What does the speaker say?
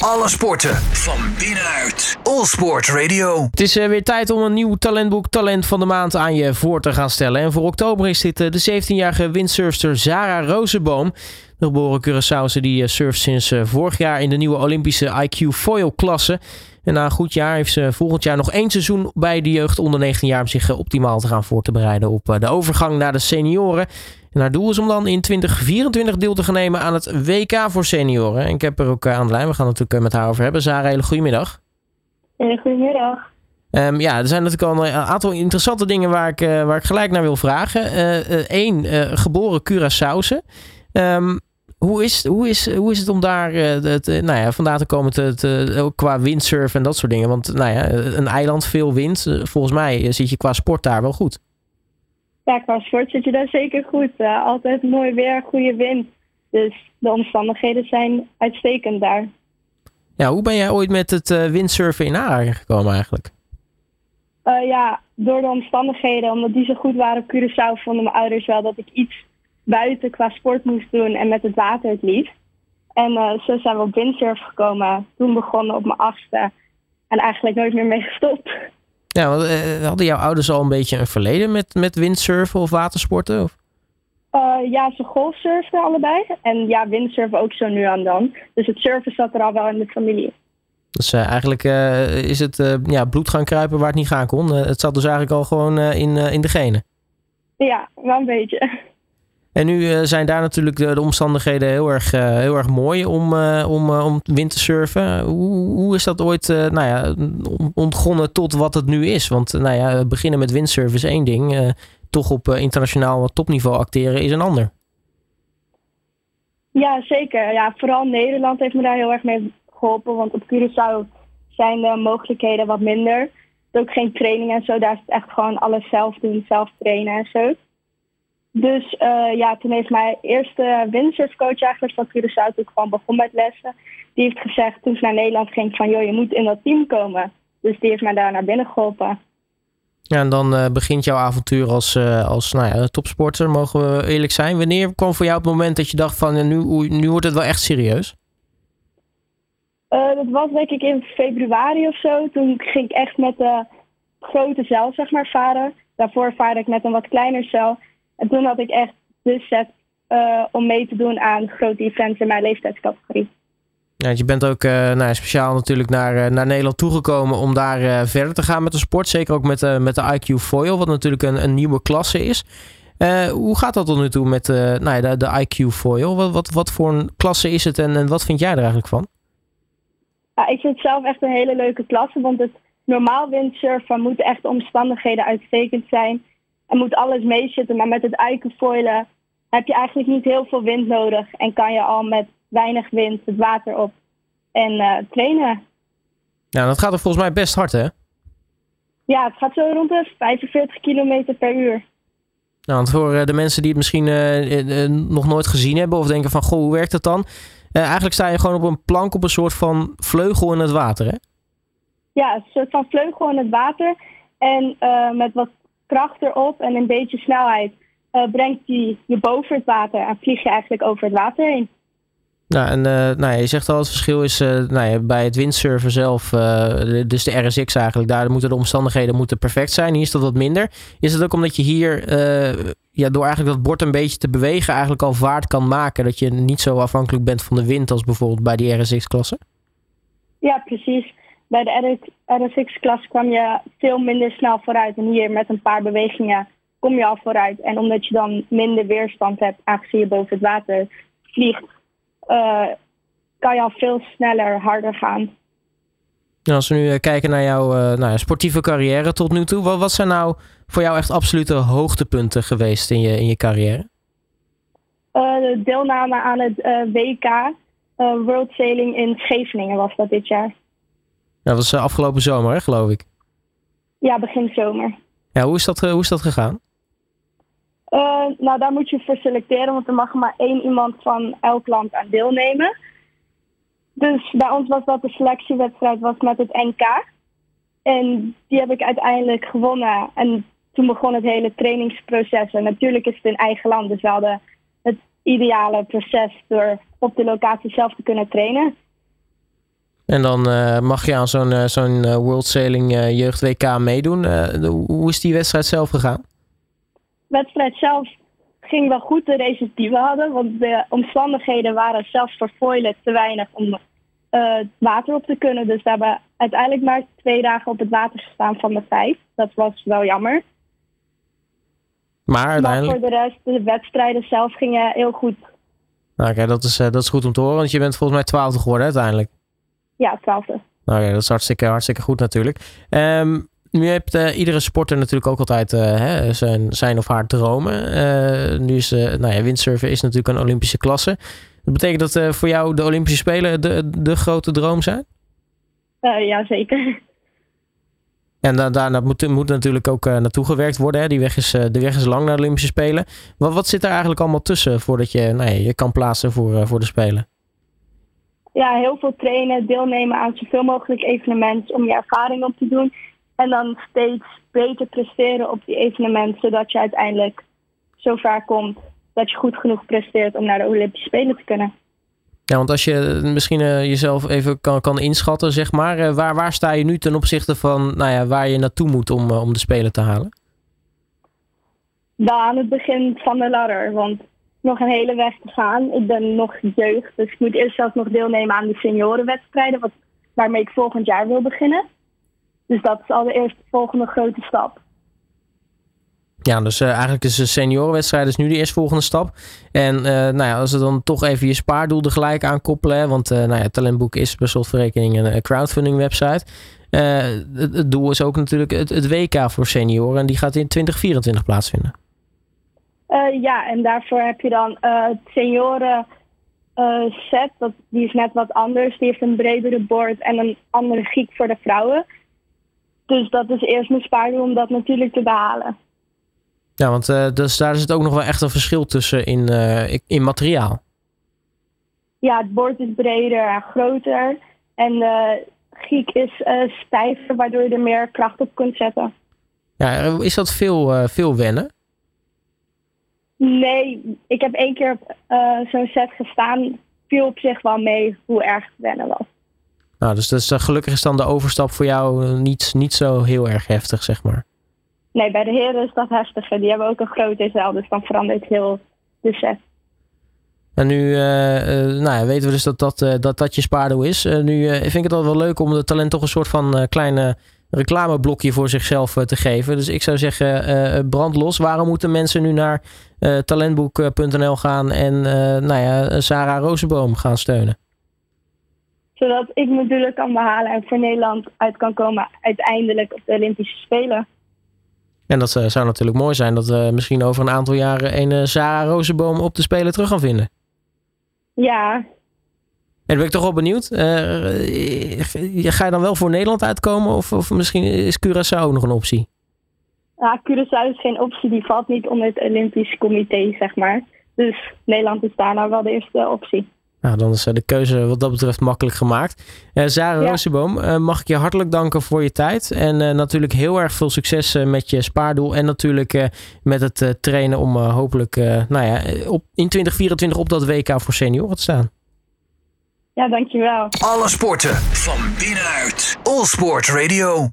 Alle sporten van binnenuit. All Sport Radio. Het is uh, weer tijd om een nieuw talentboek Talent van de Maand aan je voor te gaan stellen. En voor oktober is dit uh, de 17-jarige windsurfster Zara Rozenboom. De geboren Curaçaose die uh, surft sinds vorig jaar in de nieuwe Olympische IQ Foil klasse. En na een goed jaar heeft ze volgend jaar nog één seizoen bij de jeugd onder 19 jaar om zich optimaal te gaan voor te bereiden op de overgang naar de senioren. En haar doel is om dan in 2024 deel te gaan nemen aan het WK voor senioren. En ik heb er ook aan de lijn. We gaan het natuurlijk met haar over hebben. Zara, hele goedemiddag. Goedemiddag. Um, ja, er zijn natuurlijk al een aantal interessante dingen waar ik, uh, waar ik gelijk naar wil vragen. Eén, uh, uh, geboren Curaçaose. Um, hoe, is, hoe, is, hoe is het om daar te, nou ja, vandaan te komen te, te, qua windsurfen en dat soort dingen? Want nou ja, een eiland, veel wind. Volgens mij zit je qua sport daar wel goed. Ja, qua sport zit je daar zeker goed. Uh, altijd mooi weer, goede wind. Dus de omstandigheden zijn uitstekend daar. Ja, hoe ben jij ooit met het uh, windsurfen in aanraking gekomen eigenlijk? Uh, ja, door de omstandigheden. Omdat die zo goed waren op Curaçao vonden mijn ouders wel dat ik iets buiten qua sport moest doen en met het water het liefst. En zo zijn we op windsurf gekomen. Toen begonnen op mijn achtste en eigenlijk nooit meer mee gestopt. Ja, want, uh, hadden jouw ouders al een beetje een verleden met, met windsurfen of watersporten? Of? Uh, ja, ze golfsurfen allebei. En ja, windsurfen ook zo nu en dan. Dus het surfen zat er al wel in de familie. Dus uh, eigenlijk is het ja, bloed gaan kruipen waar het niet gaan kon. het zat dus eigenlijk al gewoon in, in de genen. Ja, wel een beetje. En nu uh, zijn daar natuurlijk de, de omstandigheden heel erg, uh, heel erg mooi om, uh, om, om windsurfen. Hoe, hoe is dat ooit nou ja, ontgonnen tot wat het nu is? Want nou ja, beginnen met windsurfen is één ding. toch op internationaal topniveau acteren is een ander. Ja, zeker. Ja, vooral Nederland heeft me daar heel erg mee geholpen. Want op Curaçao zijn de mogelijkheden wat minder. Er ook geen training en zo. Daar is het echt gewoon alles zelf doen, zelf trainen en zo. Dus uh, ja, toen heeft mijn eerste windsurfcoach eigenlijk van Curaçao, toen ik gewoon begon met lessen, die heeft gezegd toen ze naar Nederland ging van joh, je moet in dat team komen. Dus die heeft mij daar naar binnen geholpen. Ja, en dan uh, begint jouw avontuur als, uh, als nou ja, topsporter, mogen we eerlijk zijn. Wanneer kwam voor jou het moment dat je dacht van nu, nu wordt het wel echt serieus? dat was denk ik in februari of zo. Toen ging ik echt met de grote zeil zeg maar varen. Daarvoor vaarde ik met een wat kleiner zeil. En toen had ik echt de set uh, om mee te doen aan grote events in mijn leeftijdscategorie. Ja, je bent ook uh, nou, speciaal natuurlijk naar, uh, naar Nederland toegekomen om daar verder te gaan met de sport. Zeker ook met, met de IQ Foil, wat natuurlijk een, een nieuwe klasse is. hoe gaat dat tot nu toe met nou ja, de, de IQ Foil? Wat, wat, wat voor een klasse is het en, en wat vind jij er eigenlijk van? Ja, ik vind het zelf echt een hele leuke klasse, want het normaal windsurfen moet echt omstandigheden uitstekend zijn en moet alles meezitten. Maar met het eikenfoilen heb je eigenlijk niet heel veel wind nodig. En kan je al met weinig wind het water op en uh, trainen. Ja, dat gaat er volgens mij best hard, hè? Ja, het gaat zo rond de 45 kilometer per uur. Nou, want voor eh, de mensen die het misschien uh, nog nooit gezien hebben of denken van, goh, hoe werkt het dan? eigenlijk sta je gewoon op een plank op een soort van vleugel in het water, hè? Ja, een soort van vleugel in het water. En met wat kracht erop en een beetje snelheid uh, brengt die je boven het water en vlieg je eigenlijk over het water heen. Nou, en uh, nou, je zegt al, het verschil is uh, nou ja, bij het windsurfen zelf, dus de RSX eigenlijk, daar moeten de omstandigheden moeten perfect zijn. Hier is dat wat minder. Is het ook omdat je hier, ja, door eigenlijk dat bord een beetje te bewegen, eigenlijk al vaart kan maken, dat je niet zo afhankelijk bent van de wind als bijvoorbeeld bij die RSX-klasse? Ja, precies bij de RSX-klas kwam je veel minder snel vooruit. En hier met een paar bewegingen kom je al vooruit. En omdat je dan minder weerstand hebt, aangezien je boven het water vliegt, uh, kan je al veel sneller, harder gaan. als we nu eh, kijken naar jouw uh, nou, sportieve carrière tot nu toe, wat, wat, zijn nou voor jou echt absolute hoogtepunten geweest in je, in je carrière? de deelname aan het WK World Sailing in Scheveningen was dat dit jaar. Dat was uh, afgelopen zomer, hè, geloof ik. Ja, begin zomer. Ja, hoe is dat, uh, hoe is dat gegaan? Uh, nou, daar moet je voor selecteren, want er mag maar één iemand van elk land aan deelnemen. Dus bij ons was dat de selectiewedstrijd was met het NK. En die heb ik uiteindelijk gewonnen. En toen begon het hele trainingsproces. En natuurlijk is het in eigen land, dus we hadden het ideale proces door op de locatie zelf te kunnen trainen. En dan mag je aan zo'n zo'n World Sailing Jeugd WK meedoen. hoe is die wedstrijd zelf gegaan? De wedstrijd zelf ging wel goed, de races die we hadden. Want de omstandigheden waren zelfs voor foilen te weinig om uh, water op te kunnen. Dus we hebben uiteindelijk maar twee dagen op het water gestaan van de vijf. Dat was wel jammer. Maar uiteindelijk... voor de rest, de wedstrijden zelf gingen heel goed. Nou, Oké, dat, is, uh, dat is goed om te horen, want je bent volgens mij twaalfde geworden uiteindelijk. Ja, twaalfde. Nou ja, dat is hartstikke, hartstikke goed natuurlijk. Um, nu hebt uh, iedere sporter natuurlijk ook altijd uh, hè, zijn, zijn of haar dromen. Uh, nu is nou ja, windsurfen is natuurlijk een Olympische klasse. Dat betekent dat voor jou de Olympische Spelen de, de grote droom zijn? ja, zeker. En da daarna moet, moet natuurlijk ook naartoe gewerkt worden. Hè? Die weg is, de weg is lang naar de Olympische Spelen. Wat, wat zit er eigenlijk allemaal tussen voordat je nou ja, je kan plaatsen voor, voor de Spelen? Ja, heel veel trainen, deelnemen aan zoveel mogelijk evenementen om je ervaring op te doen. En dan steeds beter presteren op die evenementen, zodat je uiteindelijk zo ver komt dat je goed genoeg presteert om naar de Olympische Spelen te kunnen. Ja, want als je misschien uh, jezelf even kan, kan inschatten, zeg maar, uh, waar, waar sta je nu ten opzichte van nou ja, waar je naartoe moet om, uh, om de Spelen te halen? Dan aan het begin van de ladder, want nog een hele weg te gaan. Ik ben nog jeugd, dus ik moet eerst zelfs nog deelnemen aan de seniorenwedstrijden, wat, waarmee ik volgend jaar wil beginnen. Dus dat is al de volgende grote stap. Ja, dus uh, eigenlijk is de seniorenwedstrijd is nu de eerstvolgende stap. En uh, nou ja, als we dan toch even je spaardoel er gelijk aan koppelen. want uh, nou ja, Talentboek is per slotverrekening een crowdfunding website. Het, het, doel is ook natuurlijk het, WK voor senioren. En die gaat in 2024 plaatsvinden. Ja, en daarvoor heb je dan het senioren set. Dat, die is net wat anders. Die heeft een bredere board en een andere giek voor de vrouwen. Dus dat is eerst mijn spaardoel om dat natuurlijk te behalen. Ja, want uh, dus daar zit ook nog wel echt een verschil tussen in, uh, in materiaal. Ja, het bord is breder en groter. En de giek is uh, stijver, waardoor je er meer kracht op kunt zetten. Ja, is dat veel, veel wennen? Nee, ik heb één keer op zo'n set gestaan. Viel op zich wel mee hoe erg het wennen was. Nou, dus, dus gelukkig is dan de overstap voor jou eh, niet, niet zo heel erg heftig, zeg maar. Nee, bij de heren is dat heftiger. Die hebben ook een grote zaal, dus dan verandert heel de set. En nu uh, uh, nou ja, weten we dus dat dat, uh, dat, dat je spaardoel is. nu vind ik het al wel leuk om de talent toch een soort van kleine reclameblokje voor zichzelf te geven. Dus ik zou zeggen, brand los. Waarom moeten mensen nu naar talentboek.nl gaan en nou ja, Sarah Rozenboom gaan steunen? Zodat ik mijn doelen kan behalen en voor Nederland uit kan komen uiteindelijk op de Olympische Spelen. En dat zou natuurlijk mooi zijn dat we misschien over een aantal jaren een Sarah Rozenboom op de Spelen terug gaan vinden. Ja. En dan ben ik toch wel benieuwd. Uh, ga je dan wel voor Nederland uitkomen of, of misschien is Curaçao nog een optie? Ja, Curaçao is geen optie. Die valt niet onder het Olympisch Comité, zeg maar. Dus Nederland is daar nou wel de eerste optie. Nou, dan is eh, de keuze wat dat betreft makkelijk gemaakt. Uh, Sarah ja. Rozenboom, uh, mag ik je hartelijk danken voor je tijd. En uh, natuurlijk heel erg veel succes met je spaardoel. En natuurlijk met het trainen om hopelijk nou ja, op, in 2024 op dat WK voor senioren te staan. Ja, dankjewel. Alle sporten van binnenuit. All Sport Radio.